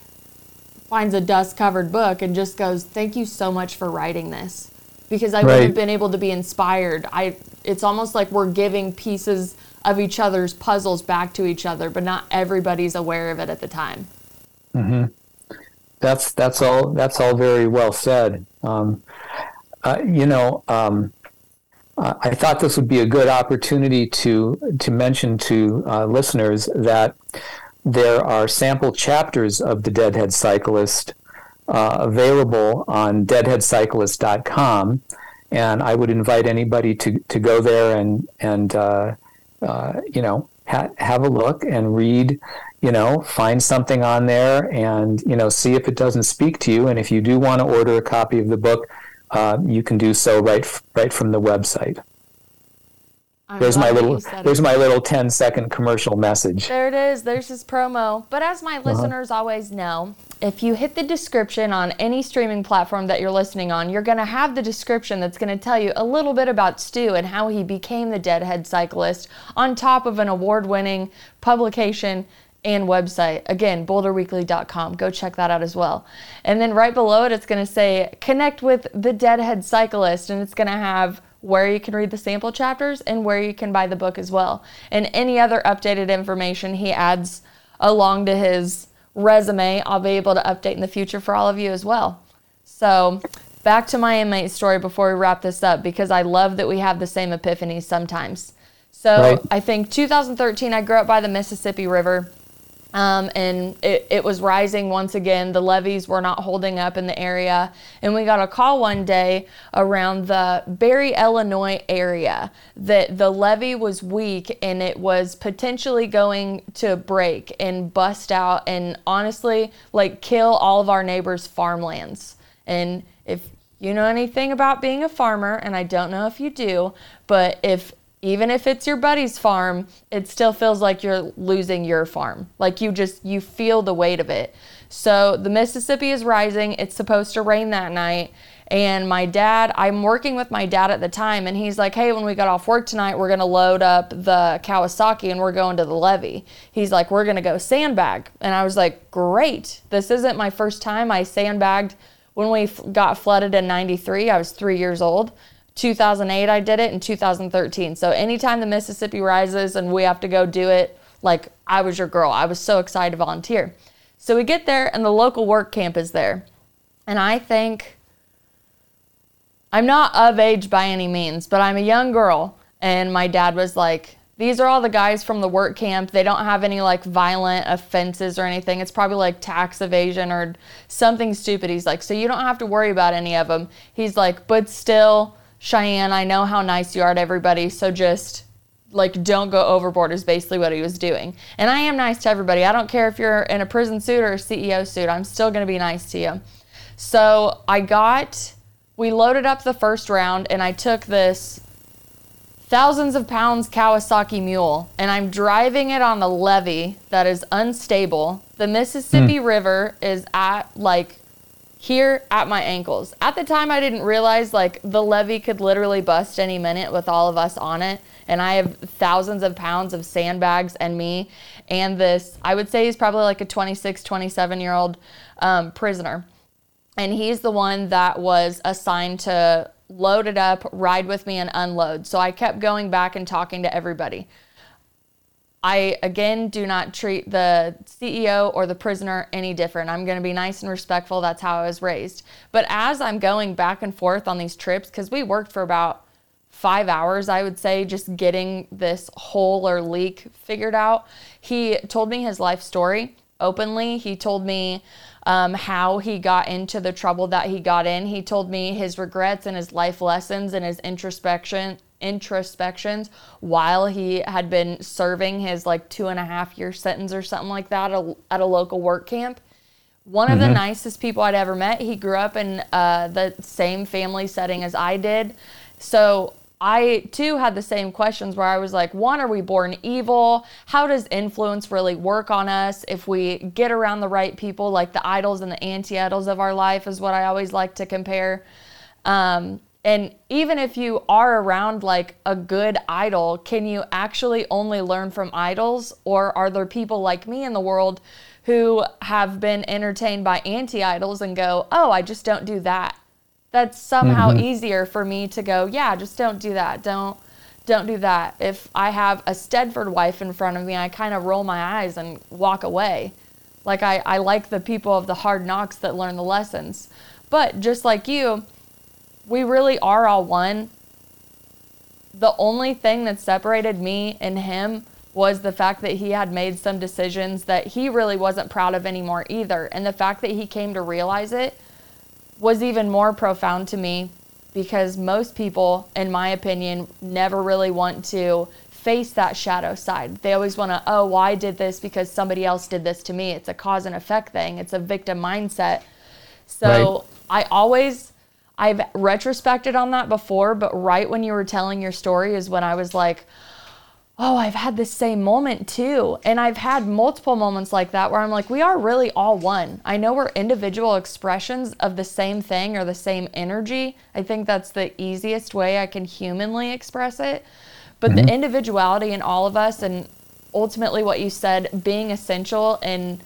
finds a dust-covered book and just goes, "Thank you so much for writing this." because I right. would have been able to be inspired. I it's almost like we're giving pieces of each other's puzzles back to each other, but not everybody's aware of it at the time. Mm-hmm. That's that's all. That's all very well said. Um, uh, you know, um, uh, I thought this would be a good opportunity to to mention to uh, listeners that there are sample chapters of the Deadhead Cyclist uh, available on deadheadcyclist.com. And I would invite anybody to, to go there and, and uh, uh, you know, ha- have a look and read, you know, find something on there and, you know, see if it doesn't speak to you. And if you do want to order a copy of the book, uh, you can do so right, right from the website. I'm there's my little there's it. my little 10 second commercial message. There it is. There's his promo. But as my uh-huh. listeners always know, if you hit the description on any streaming platform that you're listening on, you're going to have the description that's going to tell you a little bit about Stew and how he became the Deadhead Cyclist on top of an award-winning publication and website. Again, boulderweekly.com. Go check that out as well. And then right below it, it's going to say connect with the Deadhead Cyclist, and it's going to have where you can read the sample chapters and where you can buy the book as well. And any other updated information he adds along to his resume, I'll be able to update in the future for all of you as well. So, back to my inmate story before we wrap this up because I love that we have the same epiphanies sometimes. So, right. I think 2013, I grew up by the Mississippi River. Um, and it, it was rising once again. The levees were not holding up in the area. And we got a call one day around the Barry, Illinois area that the levee was weak and it was potentially going to break and bust out and honestly, like kill all of our neighbors' farmlands. And if you know anything about being a farmer, and I don't know if you do, but if even if it's your buddy's farm, it still feels like you're losing your farm. Like you just you feel the weight of it. So the Mississippi is rising. It's supposed to rain that night. And my dad, I'm working with my dad at the time, and he's like, Hey, when we got off work tonight, we're to load up the Kawasaki and we're going to the levee. He's like, We're to go sandbag. And I was like, Great. This isn't my first time. I sandbagged when we got flooded in 93. I was three years old. 2008, I did it in 2013. So anytime the Mississippi rises and we have to go do it, like I was your girl. I was so excited to volunteer. So we get there, and the local work camp is there. And I think I'm not of age by any means, but I'm a young girl. And my dad was like, These are all the guys from the work camp. They don't have any like violent offenses or anything. It's probably like tax evasion or something stupid. He's like, So you don't have to worry about any of them. He's like, But still, Cheyenne, I know how nice you are to everybody. So just like don't go overboard is basically what he was doing. And I am nice to everybody. I don't care if you're in a prison suit or a CEO suit. I'm still going to be nice to you. So I got we loaded up the first round and I took this thousands of pounds Kawasaki mule and I'm driving it on a levee that is unstable. The Mississippi mm. River is at like here at my ankles. At the time I didn't realize like the levee could literally bust any minute with all of us on it and I have thousands of pounds of sandbags and me and this I would say he's probably like a 26 27 year old um, prisoner and he's the one that was assigned to load it up, ride with me, and unload. So I kept going back and talking to everybody. I again do not treat the CEO or the prisoner any different. I'm going to be nice and respectful. That's how I was raised. But as I'm going back and forth on these trips, because we worked for about five hours, I would say, just getting this hole or leak figured out, he told me his life story openly. He told me um, how he got into the trouble that he got in. He told me his regrets and his life lessons and his introspection introspections while he had been serving his like two and a half year sentence or something like that at a, at a local work camp. One mm-hmm. of the mm-hmm. nicest people I'd ever met. He grew up in uh, the same family setting as I did. So I too had the same questions where I was like, one, are we born evil? How does influence really work on us if we get around the right people, like the idols and the anti idols of our life, is what I always like to compare. Um, and even if you are around like a good idol, can you actually only learn from idols? Or are there people like me in the world who have been entertained by anti idols and go, oh, I just don't do that? that's somehow mm-hmm. easier for me to go, yeah, just don't do that. Don't don't do that. If I have a Stepford wife in front of me, I kind of roll my eyes and walk away. Like I, I like the people of the hard knocks that learn the lessons. But just like you, we really are all one. The only thing that separated me and him was the fact that he had made some decisions that he really wasn't proud of anymore either. And the fact that he came to realize it was even more profound to me because most people, in my opinion, never really want to face that shadow side. They always want to, oh, well, I did this because somebody else did this to me. It's a cause and effect thing, it's a victim mindset. So right. I always, I've retrospected on that before, but right when you were telling your story is when I was like, oh, I've had this same moment too. And I've had multiple moments like that where I'm like, we are really all one. I know we're individual expressions of the same thing or the same energy. I think that's the easiest way I can humanly express it. But mm-hmm. the individuality in all of us, and ultimately what you said, being essential and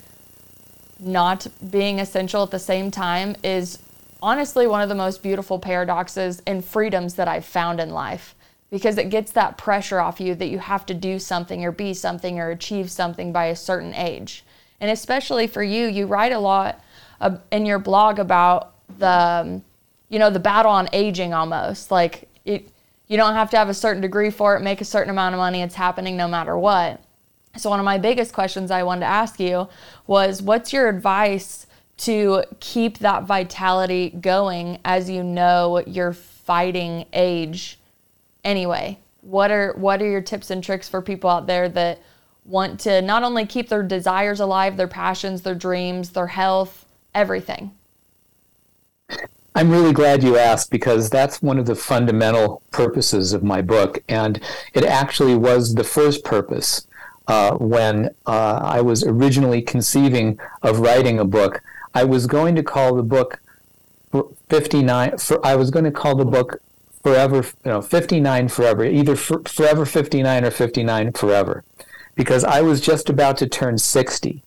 not being essential at the same time, is honestly one of the most beautiful paradoxes and freedoms that I've found in life because it gets that pressure off you that you have to do something or be something or achieve something by a certain age. And especially for you, you write a lot in your blog about the, um, you know, the battle on aging almost. Like it, you don't have to have a certain degree for it, make a certain amount of money. It's happening no matter what. So one of my biggest questions I wanted to ask you was, what's your advice to keep that vitality going as you know you're fighting age? anyway, what are what are your tips and tricks for people out there that want to not only keep their desires alive, their passions, their dreams, their health, everything? I'm really glad you asked because that's one of the fundamental purposes of my book. And it actually was the first purpose uh, when uh, I was originally conceiving of writing a book. I was going to call the book 59. For, I was going to call the book Forever, you know, 59 Forever, either for, Forever 59 or 59 Forever, because I was just about to turn 60.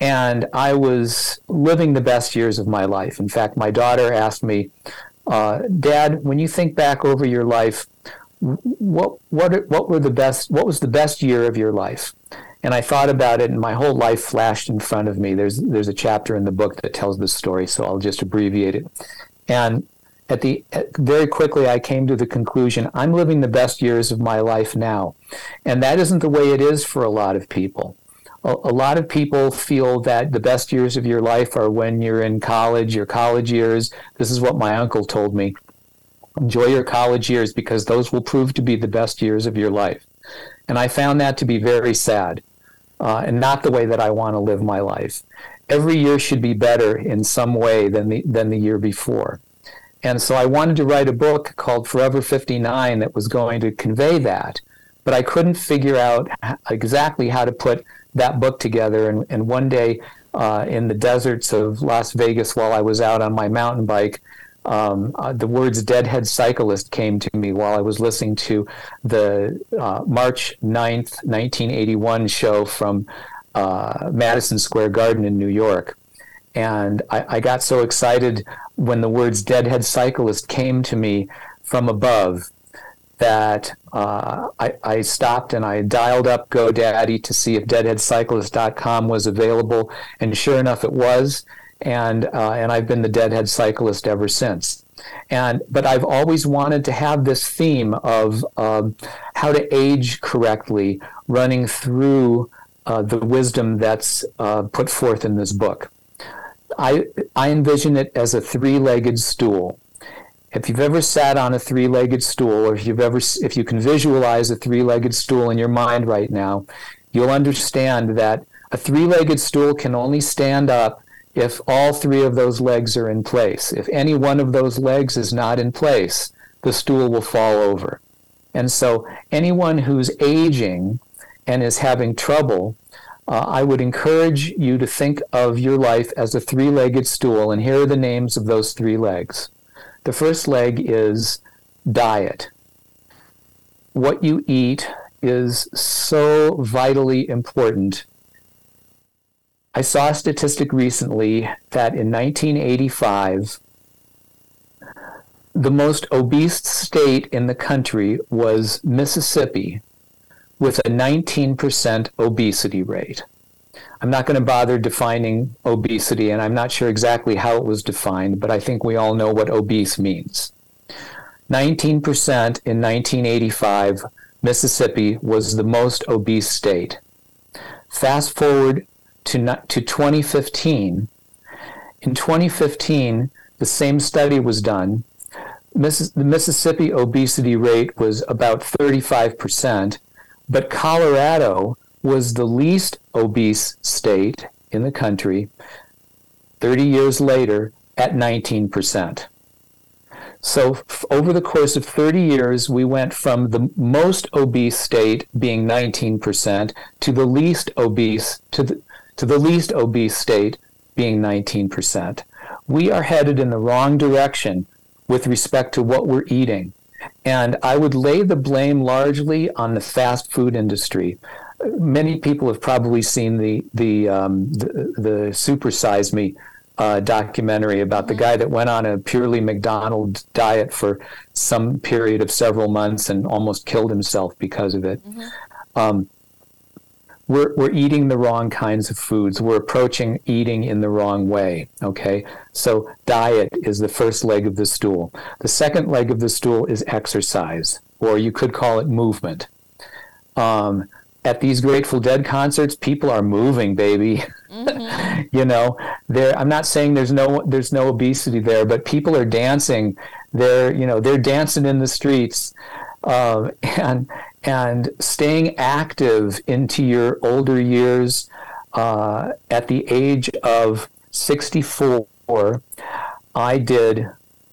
And I was living the best years of my life. In fact, my daughter asked me, uh, Dad, when you think back over your life, what what what were the best what was the best year of your life and i thought about it and my whole life flashed in front of me. There's there's a chapter in the book that tells this story so i'll just abbreviate it. And at the very quickly i came to the conclusion i'm living the best years of my life now. And that isn't the way it is for a lot of people. A, lot of people feel that the best years of your life are when you're in college your college years. This is what my uncle told me. Enjoy your college years because those will prove to be the best years of your life. And I found that to be very sad uh, and not the way that I want to live my life. Every year should be better in some way than the, than the year before. And so I wanted to write a book called Forever 59 that was going to convey that. But I couldn't figure out exactly how to put that book together. And, and one day uh, in the deserts of Las Vegas, while I was out on my mountain bike, um, uh, the words deadhead cyclist came to me while I was listening to the uh, March 9th, 1981 show from uh, Madison Square Garden in New York. And I, I, got so excited when the words deadhead cyclist came to me from above that uh, I, I, stopped and I dialed up GoDaddy to see if deadheadcyclist.com was available. And sure enough, it was and uh, and I've been the deadhead cyclist ever since. And but I've always wanted to have this theme of um, how to age correctly running through uh, the wisdom that's uh, put forth in this book. I I envision it as a three-legged stool. If you've ever sat on a three-legged stool, or if you've ever if you can visualize a three-legged stool in your mind right now, you'll understand that a three-legged stool can only stand up if all three of those legs are in place. If any one of those legs is not in place, the stool will fall over. And so, anyone who's aging and is having trouble, uh, I would encourage you to think of your life as a three legged stool. And here are the names of those three legs. The first leg is diet. What you eat is so vitally important I saw a statistic recently that in 1985, the most obese state in the country was Mississippi, with a 19% obesity rate. I'm not going to bother defining obesity, and I'm not sure exactly how it was defined, but I think we all know what obese means. 19% in 1985, Mississippi was the most obese state. Fast forward to, to 2015. In 2015, the same study was done. Miss, the Mississippi obesity rate was about 35%, but Colorado was the least obese state in the country 30 years later at 19%. So, f- over the course of 30 years, we went from the most obese state being 19% to the least obese, to the, to the least obese state being 19%. We are headed in the wrong direction with respect to what we're eating. And I would lay the blame largely on the fast food industry. Many people have probably seen the the um, the, the Super Size Me uh, documentary about the guy that went on a purely McDonald's diet for some period of several months and almost killed himself because of it. Mm-hmm. Um, we're, we're eating the wrong kinds of foods. We're approaching eating in the wrong way. Okay. So, diet is the first leg of the stool. The second leg of the stool is exercise, or you could call it movement. Um, at these Grateful Dead concerts, people are moving, baby. Mm-hmm. you know, there. I'm not saying there's no there's no obesity there, but people are dancing. They're you know they're dancing in the streets, uh, and and staying active into your older years uh, at the age of 64 i did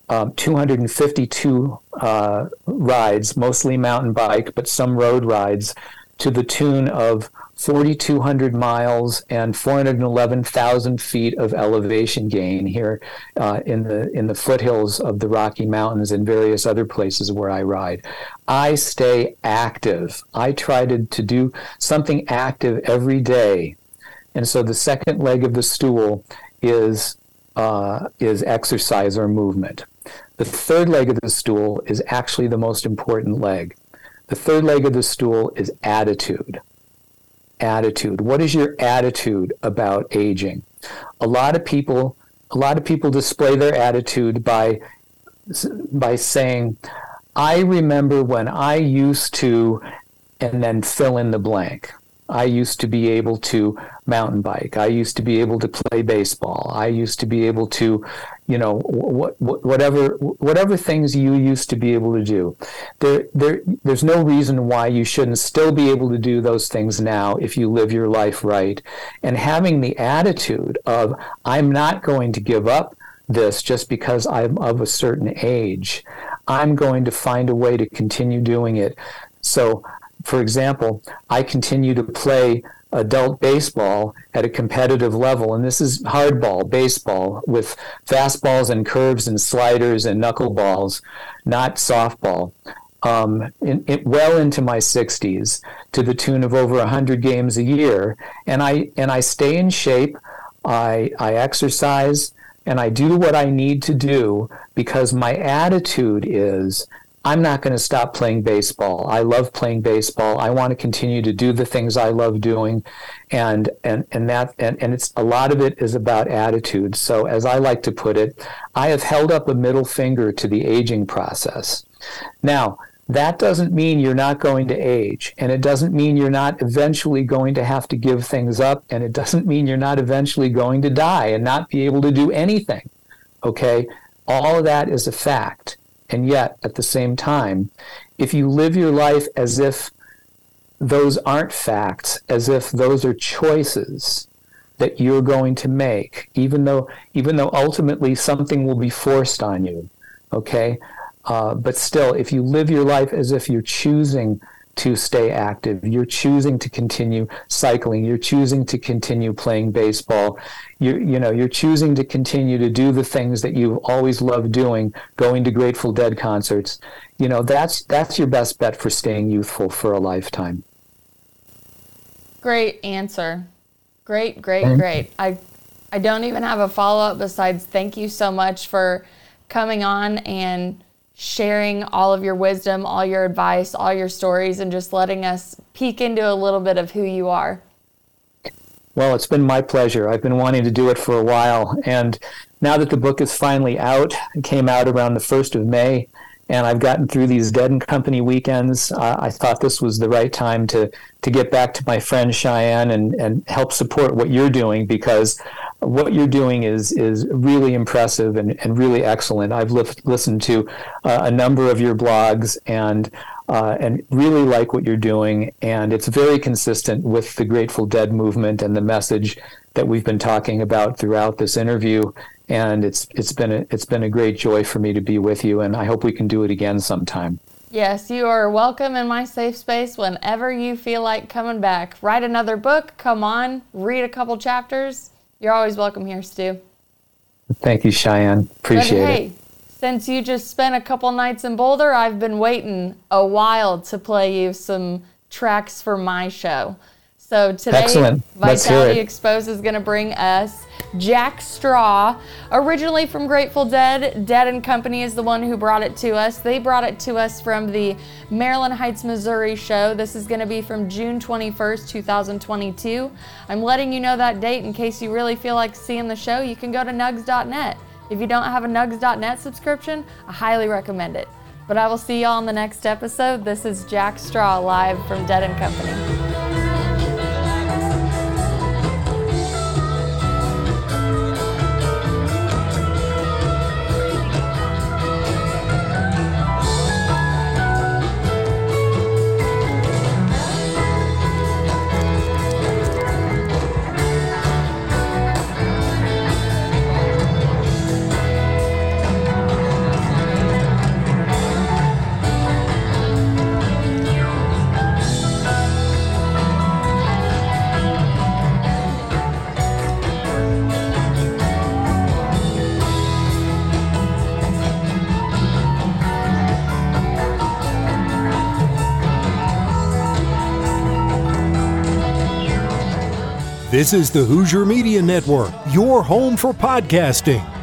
um, 252 uh, rides mostly mountain bike but some road rides to the tune of 4,200 miles and 411,000 feet of elevation gain here uh, in the in the foothills of the Rocky Mountains and various other places where I ride. I stay active. I try to, to do something active every day. And so the second leg of the stool is uh, is exercise or movement. The third leg of the stool is actually the most important leg. The third leg of the stool is attitude attitude. What is your attitude about aging? A lot of people, a lot of people display their attitude by by saying, "I remember when I used to," and then fill in the blank. I used to be able to mountain bike. I used to be able to play baseball. I used to be able to, you know, what, whatever whatever things you used to be able to do. There, there, there's no reason why you shouldn't still be able to do those things now if you live your life right. And having the attitude of I'm not going to give up this just because I'm of a certain age. I'm going to find a way to continue doing it. So for example, I continue to play adult baseball at a competitive level, and this is hardball baseball with fastballs and curves and sliders and knuckleballs, not softball. Um, in, in, well into my 60s, to the tune of over 100 games a year, and I and I stay in shape. I I exercise and I do what I need to do because my attitude is I'm not going to stop playing baseball. I love playing baseball. I want to continue to do the things I love doing. And, and, and that, and, and it's a lot of it is about attitude. So as I like to put it, I have held up a middle finger to the aging process. Now, that doesn't mean you're not going to age. And it doesn't mean you're not eventually going to have to give things up. And it doesn't mean you're not eventually going to die and not be able to do anything. Okay? All of that is a fact. And yet, at the same time, if you live your life as if those aren't facts, as if those are choices that you're going to make, even though even though ultimately something will be forced on you, okay? Uh, but still, if you live your life as if you're choosing to stay active. You're choosing to continue cycling. You're choosing to continue playing baseball. You you know you're choosing to continue to do the things that you've always loved doing, going to Grateful Dead concerts. You know that's that's your best bet for staying youthful for a lifetime. Great answer. Great, great, great. I I don't even have a follow up besides thank you so much for coming on and sharing all of your wisdom, all your advice, all your stories, and just letting us peek into a little bit of who you are. Well, it's been my pleasure. I've been wanting to do it for a while. And now that the book is finally out, it came out around the 1st of May, and I've gotten through these Dead and Company weekends, uh, I thought this was the right time to, to get back to my friend Cheyenne and, and help support what you're doing because what you're doing is is really impressive and, and really excellent. I've li- listened to uh, a number of your blogs and uh, and really like what you're doing, and it's very consistent with the Grateful Dead movement and the message that we've been talking about throughout this interview. And it's it's been a, it's been a great joy for me to be with you, and I hope we can do it again sometime. Yes, you are welcome in my safe space whenever you feel like coming back. Write another book, come on, read a couple chapters you're always welcome here, Stew. Thank you, Cheyenne. Appreciate but, hey, it. Since you just spent a couple nights in Boulder, I've been waiting a while to play you some tracks for my show. So today, Excellent. Vitality Expose is going to bring us Jack Straw, originally from Grateful Dead. Dead and Company is the one who brought it to us. They brought it to us from the Maryland Heights, Missouri show. This is going to be from June 21st, 2022. I'm letting you know that date in case you really feel like seeing the show. You can go to nugs.net. If you don't have a nugs.net subscription, I highly recommend it. But I will see y'all in the next episode. This is Jack Straw live from Dead and Company. This is the Hoosier Media Network, your home for podcasting.